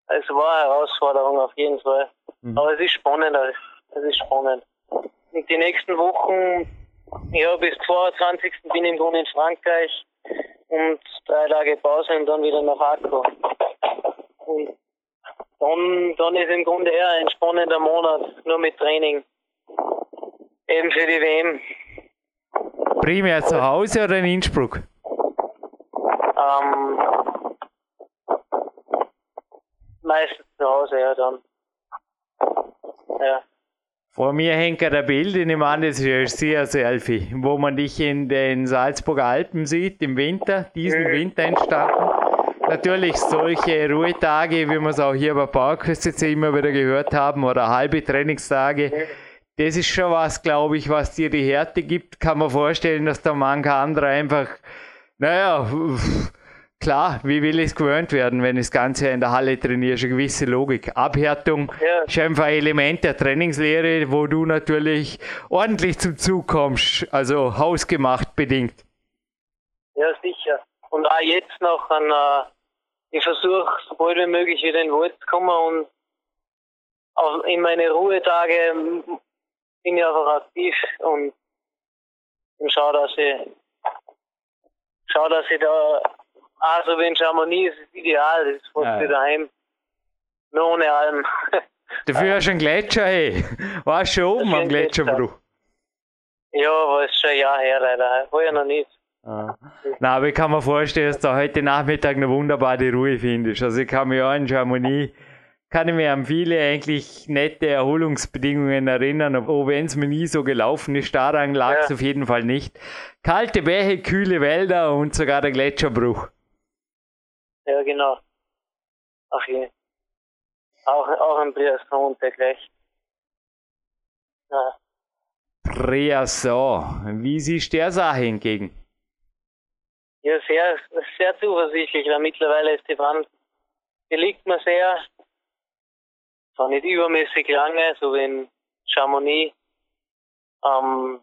Speaker 4: es war eine Herausforderung auf jeden Fall. Mhm. Aber es ist spannend. Es ist spannend. Und die nächsten Wochen, ja, bis 22. bin ich im Grunde in Frankreich und drei Tage Pause und dann wieder nach Akko. Und dann, dann ist im Grunde eher ein spannender Monat, nur mit Training. Eben für die WM.
Speaker 2: Primär zu Hause oder in Innsbruck?
Speaker 4: Ähm, meistens zu Hause, ja, dann. Ja.
Speaker 2: Vor mir hängt ein Bild, ich nehme an, das ist sehr Selfie, wo man dich in den Salzburger Alpen sieht, im Winter, diesen mhm. Winter entstanden natürlich solche Ruhetage, wie wir es auch hier bei PowerQuest immer wieder gehört haben, oder halbe Trainingstage, das ist schon was, glaube ich, was dir die Härte gibt. Kann man vorstellen, dass da mancher andere einfach, naja, (laughs) klar, wie will es gewöhnt werden, wenn das Ganze in der Halle trainierst, eine gewisse Logik. Abhärtung ja. ist einfach ein Element der Trainingslehre, wo du natürlich ordentlich zum Zug kommst, also hausgemacht bedingt.
Speaker 4: Ja, sicher. Und auch jetzt noch an ich versuche, so bald wie möglich wieder in den Wald zu kommen und auch in meine Ruhetage bin ich einfach aktiv und, und schaue, dass ich, schau, dass ich da, also wenn Chamonix ist, ist ideal, das ist fast ja. wie daheim. Nur ohne allem. (laughs)
Speaker 2: Dafür hast du einen Gletscher, hey. Warst du schon oben am Gletscherbruch?
Speaker 4: Ja, es ist schon ein Jahr her leider. War ja noch nicht.
Speaker 2: Ah. Na, aber ich kann mir vorstellen, dass du heute Nachmittag eine wunderbare Ruhe findest. Also ich kann mich auch an Chamonix, kann ich mich an viele eigentlich nette Erholungsbedingungen erinnern, auch wenn es mir nie so gelaufen ist. Daran lag es ja. auf jeden Fall nicht. Kalte Bäche, kühle Wälder und sogar der Gletscherbruch.
Speaker 4: Ja, genau. Ach je. Auch, auch ein Briasson gleich.
Speaker 2: Ja. Briasson. Wie siehst du der Sache hingegen?
Speaker 4: Ja, sehr, sehr zuversichtlich, weil mittlerweile ist die Wand, die liegt mir sehr, zwar nicht übermäßig lange, so wie in Chamonix. Ähm,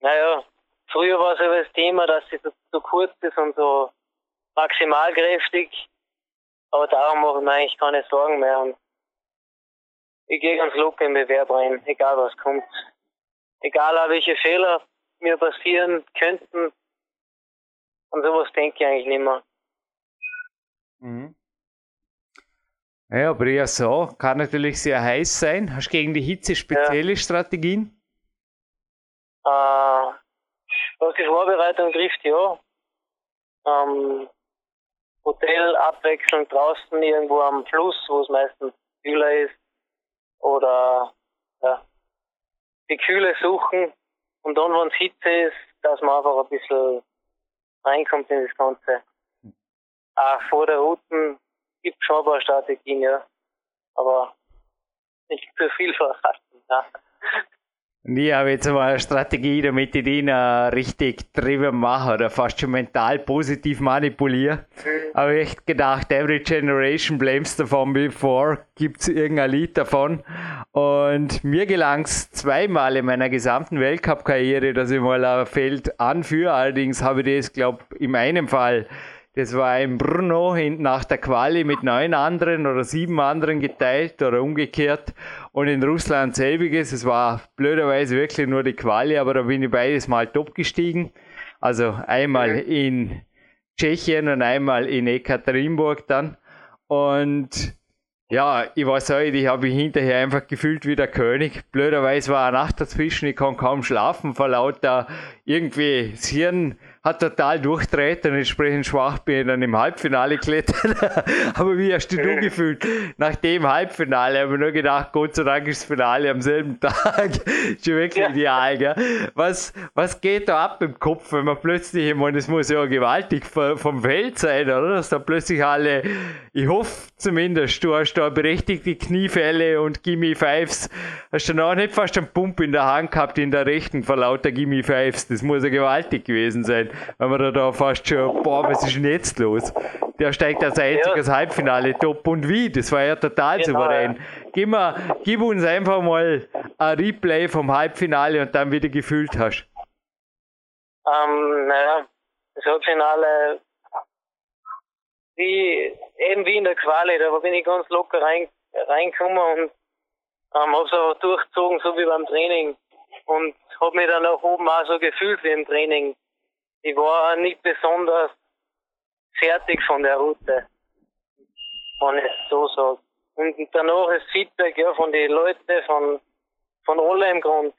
Speaker 4: naja, früher war es aber das Thema, dass sie so, so kurz ist und so maximal kräftig, aber darum mache ich mir eigentlich keine Sorgen mehr. Und ich gehe ganz locker im Bewerb rein, egal was kommt. Egal welche Fehler mir passieren könnten, und sowas denke ich eigentlich nicht mehr. Mhm.
Speaker 2: Ja, aber ja so, kann natürlich sehr heiß sein. Hast du gegen die Hitze spezielle ja. Strategien?
Speaker 4: Äh, was die Vorbereitung trifft, ja. Ähm, Hotel abwechselnd draußen irgendwo am Fluss, wo es meistens kühler ist. Oder ja, die Kühle suchen und dann, wenn es Hitze ist, dass man einfach ein bisschen reinkommt in das Ganze. Auch vor der Routen gibt es schon ein paar Strategien, ja. Aber nicht zu viel verraten. Ja.
Speaker 2: Ich habe jetzt mal eine Strategie, damit ich den uh, richtig drüben mache oder fast schon mental positiv manipuliere. Mhm. Habe ich echt gedacht, every generation blames the phone before, gibt es irgendein Lied davon. Und mir gelang es zweimal in meiner gesamten Weltcup-Karriere, dass ich mal ein Feld anführe. Allerdings habe ich das, glaube ich, in einem Fall das war in Brno nach der Quali mit neun anderen oder sieben anderen geteilt oder umgekehrt. Und in Russland selbiges. Es war blöderweise wirklich nur die Quali, aber da bin ich beides mal top gestiegen. Also einmal in Tschechien und einmal in Ekaterinburg dann. Und ja, ich weiß heute, ich habe mich hinterher einfach gefühlt wie der König. Blöderweise war eine Nacht dazwischen, ich kann kaum schlafen vor lauter irgendwie das Hirn hat total durchdreht und entsprechend schwach bin ich dann im Halbfinale geklettert. (laughs) Aber wie hast du du gefühlt? Nach dem Halbfinale habe ich nur gedacht, Gott sei Dank ist das Finale am selben (laughs) Tag. Schon wirklich ja. ideal, gell? Was, was geht da ab im Kopf, wenn man plötzlich, ich meine, das muss ja gewaltig vom Feld sein, oder? Dass da plötzlich alle, ich hoffe zumindest, du hast da berechtigte Kniefälle und Gimme Fives. Hast du noch nicht fast einen Pump in der Hand gehabt in der rechten vor lauter Gimme Fives? Das muss ja gewaltig gewesen sein wenn man da fast schon, boah, was ist denn jetzt los? Der steigt als einziges ja. Halbfinale top und wie? Das war ja total genau, souverän. Ja. Gib, mal, gib uns einfach mal ein Replay vom Halbfinale und dann wieder gefühlt hast.
Speaker 4: Ähm, naja, das Halbfinale, wie, eben wie in der Quali, da bin ich ganz locker rein, reingekommen und ähm, hab's auch durchgezogen, so wie beim Training. Und hab mich dann auch oben auch so gefühlt wie im Training ich war nicht besonders fertig von der Route, wenn ich so sage. Und danach das Feedback ja, von den Leuten, von, von alle im Grund,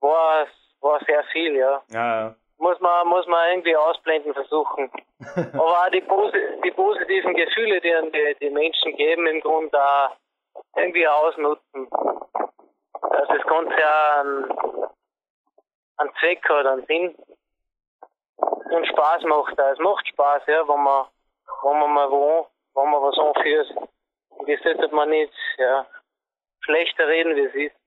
Speaker 4: war, war sehr viel, ja.
Speaker 2: ja, ja.
Speaker 4: Muss man, muss man irgendwie ausblenden versuchen. (laughs) Aber auch die, die positiven Gefühle, die die, die Menschen geben, im Grunde auch irgendwie ausnutzen. Dass das Ganze ja einen, einen Zweck hat, einen Sinn und Spaß macht. Es macht Spaß, ja, wenn man, wenn man mal wo, wenn man was anführt. Und das sollte man nicht, ja, schlechter reden, wie es ist.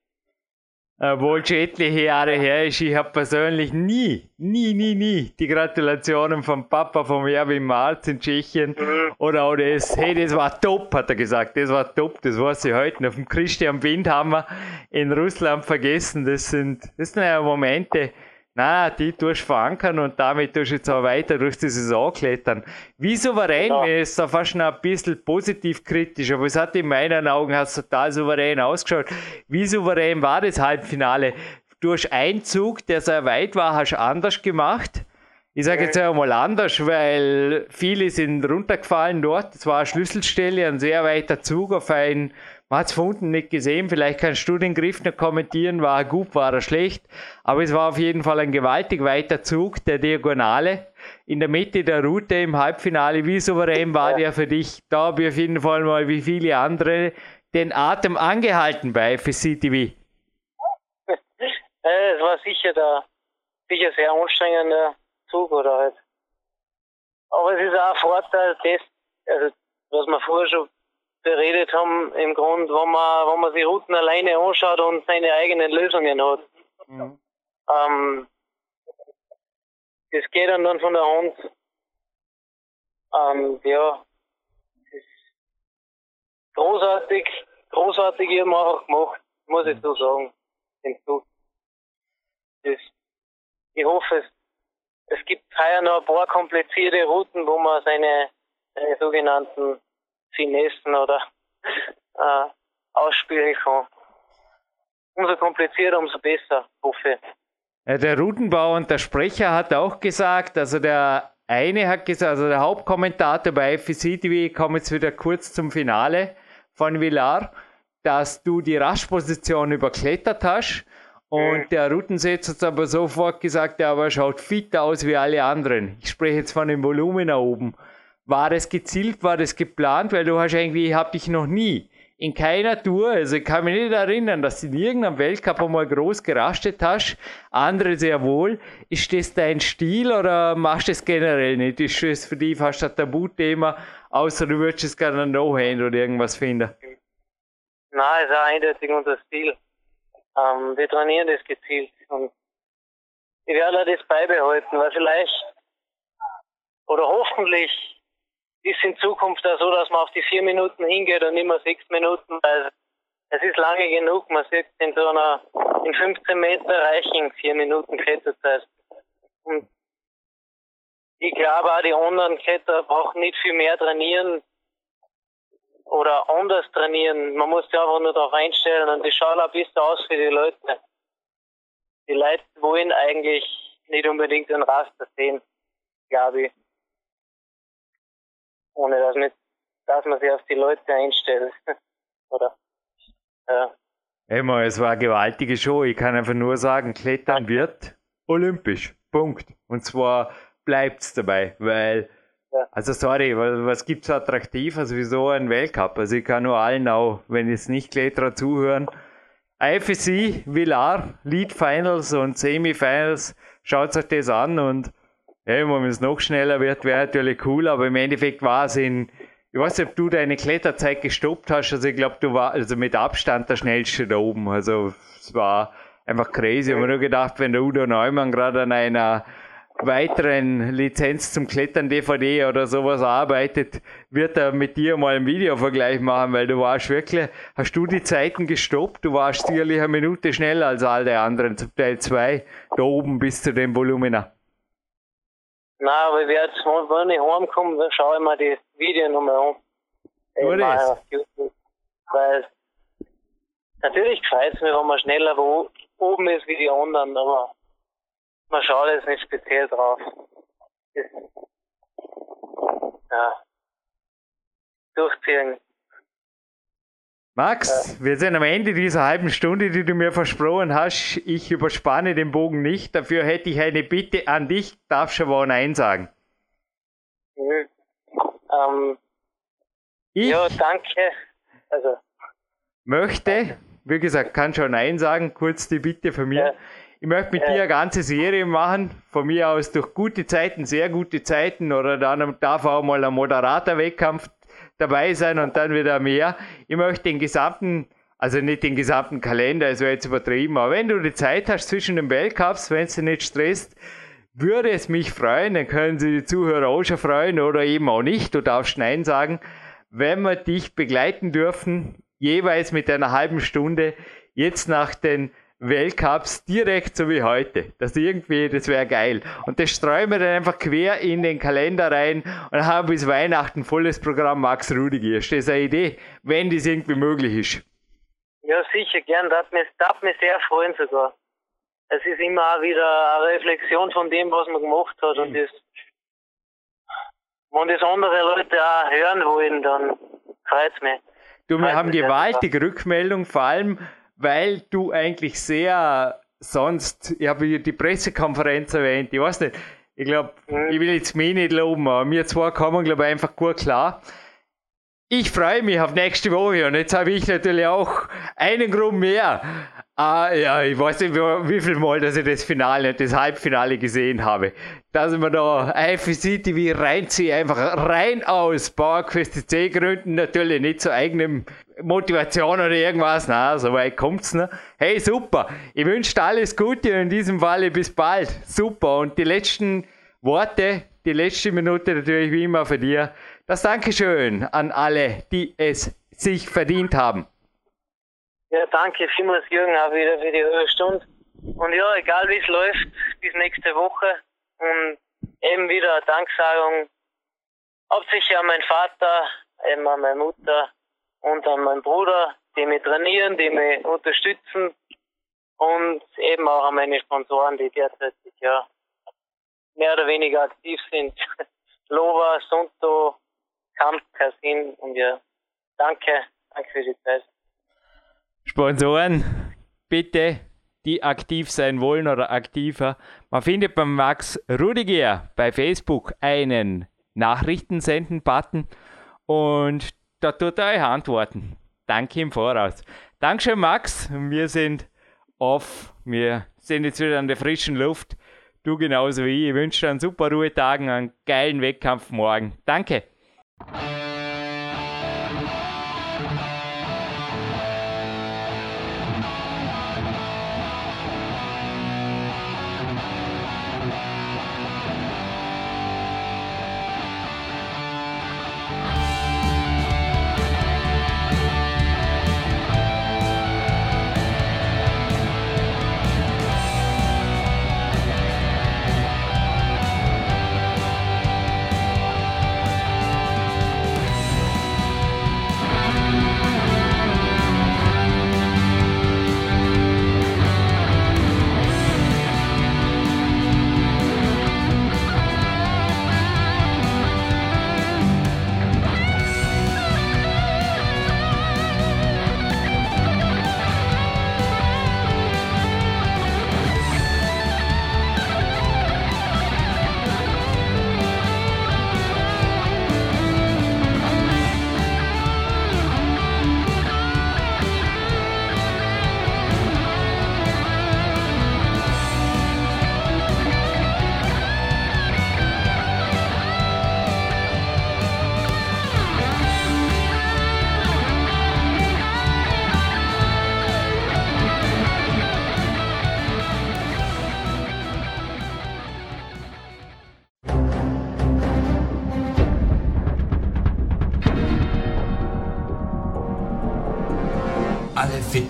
Speaker 2: Obwohl schon etliche Jahre her ist, ich habe persönlich nie, nie, nie, nie die Gratulationen vom Papa vom Erwin Marz in Tschechien oder auch das, hey, das war top, hat er gesagt, das war top, das weiß ich heute. Auf dem Christian Windhammer in Russland vergessen, das sind, das sind ja Momente, na, die tust du verankern und damit tust du jetzt auch weiter durch die Saison klettern. Wie souverän, ja. mir ist da fast noch ein bisschen positiv kritisch, aber es hat in meinen Augen hat's total souverän ausgeschaut. Wie souverän war das Halbfinale? Durch Einzug, der sehr weit war, hast du anders gemacht. Ich sage jetzt einmal anders, weil viele sind runtergefallen dort. Es war eine Schlüsselstelle, ein sehr weiter Zug auf ein man hat es von unten nicht gesehen, vielleicht kannst du den Griff noch kommentieren, war er gut, war er schlecht, aber es war auf jeden Fall ein gewaltig weiter Zug der Diagonale in der Mitte der Route im Halbfinale. Wie souverän war der für dich? Da habe ich auf jeden Fall mal wie viele andere den Atem angehalten bei FSC TV. (laughs)
Speaker 4: Es war sicher der sicher sehr anstrengender Zug oder halt. Aber es ist auch ein Vorteil, das, also, was wir vorher schon beredet haben, im Grund, wo man, wo man sich Routen alleine anschaut und seine eigenen Lösungen hat. Mhm. Ähm, das geht dann, dann von der Hand. Ähm, ja, das ist großartig, großartig eben auch gemacht, muss ich so sagen. Das, ich hoffe, es, es gibt heuer noch ein paar komplizierte Routen, wo man seine, seine sogenannten Finessen oder äh, ausspielen kann. Umso komplizierter, umso besser, hoffe
Speaker 2: ich. Der Routenbauer und der Sprecher hat auch gesagt, also der eine hat gesagt, also der Hauptkommentator bei FCC TV, ich komme jetzt wieder kurz zum Finale von Villar, dass du die Raschposition überklettert hast. Und mhm. der Routensetzer hat aber sofort gesagt, ja, aber er schaut fit aus wie alle anderen. Ich spreche jetzt von dem Volumen da oben. War das gezielt, war das geplant, weil du hast irgendwie, ich habe dich noch nie in keiner Tour, also ich kann mich nicht erinnern, dass du in irgendeinem Weltcup einmal groß gerastet hast. Andere sehr wohl. Ist das dein Stil oder machst du das generell nicht? Ist das für dich fast ein Tabuthema, außer du würdest es gerne No-Hand oder irgendwas finden?
Speaker 4: Nein, ist auch eindeutig unser Stil. Ähm, wir trainieren das gezielt und ich werde das beibehalten, weil vielleicht oder hoffentlich ist in Zukunft auch so, dass man auf die vier Minuten hingeht und mehr sechs Minuten, weil es ist lange genug. Man sieht in so einer, in 15 Meter reichen vier Minuten Kletterzeit. Und ich glaube auch, die anderen Kletterer brauchen nicht viel mehr trainieren oder anders trainieren. Man muss sich einfach nur darauf einstellen und das schaut ein bisschen aus für die Leute. Die Leute wollen eigentlich nicht unbedingt den Raster sehen, glaube ich ohne dass, mit, dass man sich auf die Leute einstellt. (laughs) Oder? Ja.
Speaker 2: Immer, es war eine gewaltige Show. Ich kann einfach nur sagen, Klettern wird olympisch. Punkt. Und zwar bleibt es dabei, weil, ja. also sorry, was, was gibt es attraktiv? Also wieso ein Weltcup? Also ich kann nur allen auch, wenn jetzt nicht Kletterer zuhören, IFSC, Villar, Lead Finals und Semifinals, schaut euch das an und ja, wenn es noch schneller wird, wäre natürlich cool, aber im Endeffekt war es in, ich weiß nicht, ob du deine Kletterzeit gestoppt hast, also ich glaube, du warst also mit Abstand der schnellste da oben, also es war einfach crazy. Ich habe nur gedacht, wenn der Udo Neumann gerade an einer weiteren Lizenz zum Klettern DVD oder sowas arbeitet, wird er mit dir mal einen Videovergleich machen, weil du warst wirklich, hast du die Zeiten gestoppt? Du warst sicherlich eine Minute schneller als alle anderen, zum Teil zwei, da oben bis zu dem Volumina.
Speaker 4: Nein, aber ich werde, wenn ich heimkomme, dann schaue ich mir die Videos nochmal an.
Speaker 2: Das?
Speaker 4: Weil natürlich gefällt es mir, wenn man schneller wo oben ist wie die anderen, aber man schaut jetzt nicht speziell drauf. Das, ja. Durchziehen.
Speaker 2: Max, wir sind am Ende dieser halben Stunde, die du mir versprochen hast. Ich überspanne den Bogen nicht. Dafür hätte ich eine Bitte an dich. Darfst du aber Nein sagen?
Speaker 4: Mhm. Ähm, ich ja, danke. Also.
Speaker 2: Möchte, wie gesagt, kann schon Nein sagen. Kurz die Bitte von mir. Ja. Ich möchte mit ja. dir eine ganze Serie machen. Von mir aus durch gute Zeiten, sehr gute Zeiten oder dann darf auch mal ein moderater Wettkampf dabei sein und dann wieder mehr. Ich möchte den gesamten, also nicht den gesamten Kalender, es wäre jetzt übertrieben, aber wenn du die Zeit hast zwischen den Weltcups, wenn es dich nicht stresst, würde es mich freuen, dann können Sie die Zuhörer auch schon freuen oder eben auch nicht, du darfst Nein sagen, wenn wir dich begleiten dürfen, jeweils mit einer halben Stunde, jetzt nach den Weltcups direkt so wie heute. Das irgendwie, das wäre geil. Und das streuen wir dann einfach quer in den Kalender rein und haben bis Weihnachten volles Programm Max Rudiger. Ist das eine Idee, wenn das irgendwie möglich ist?
Speaker 4: Ja, sicher, gern. Das mich, darf mich sehr freuen sogar. Es ist immer auch wieder eine Reflexion von dem, was man gemacht hat. Mhm. Und das, wenn das andere Leute auch hören wollen, dann freut es mich.
Speaker 2: Du, wir haben gewaltige Rückmeldung, vor allem weil du eigentlich sehr sonst, ich habe die Pressekonferenz erwähnt, ich weiß nicht, ich glaube, ich will jetzt mich nicht loben, aber mir zwei kommen, glaube ich, einfach gut klar. Ich freue mich auf nächste Woche und jetzt habe ich natürlich auch einen Grund mehr. Ah, ja, ich weiß nicht, wie viel Mal, dass ich das Finale, das Halbfinale gesehen habe. Dass ich mir da IFC TV reinziehe, einfach rein aus PowerQuest C Gründen, natürlich nicht zu eigenem Motivation oder irgendwas, na, so weit kommt's, ne? Hey, super! Ich wünsche dir alles Gute und in diesem Falle bis bald. Super! Und die letzten Worte, die letzte Minute natürlich wie immer für dir. Das Dankeschön an alle, die es sich verdient haben.
Speaker 4: Ja, danke vielmals, Jürgen, auch wieder für die halbe Stunde. Und ja, egal wie es läuft, bis nächste Woche. Und eben wieder eine Danksagung hauptsächlich an meinen Vater, eben an meine Mutter, und an meinen Bruder, die mich trainieren, die mich unterstützen und eben auch an meine Sponsoren, die derzeit ja mehr oder weniger aktiv sind. (laughs) Lova, Sunto, Kamp, Kasin und ja, danke, danke für die Zeit.
Speaker 2: Sponsoren, bitte, die aktiv sein wollen oder aktiver. Man findet beim Max Rudiger bei Facebook einen Nachrichten senden Button und da tut er euch antworten. Danke im Voraus. Dankeschön, Max. Wir sind off. Wir sind jetzt wieder an der frischen Luft. Du genauso wie ich. Ich wünsche dir einen super Ruhetag, einen geilen Wettkampf morgen. Danke.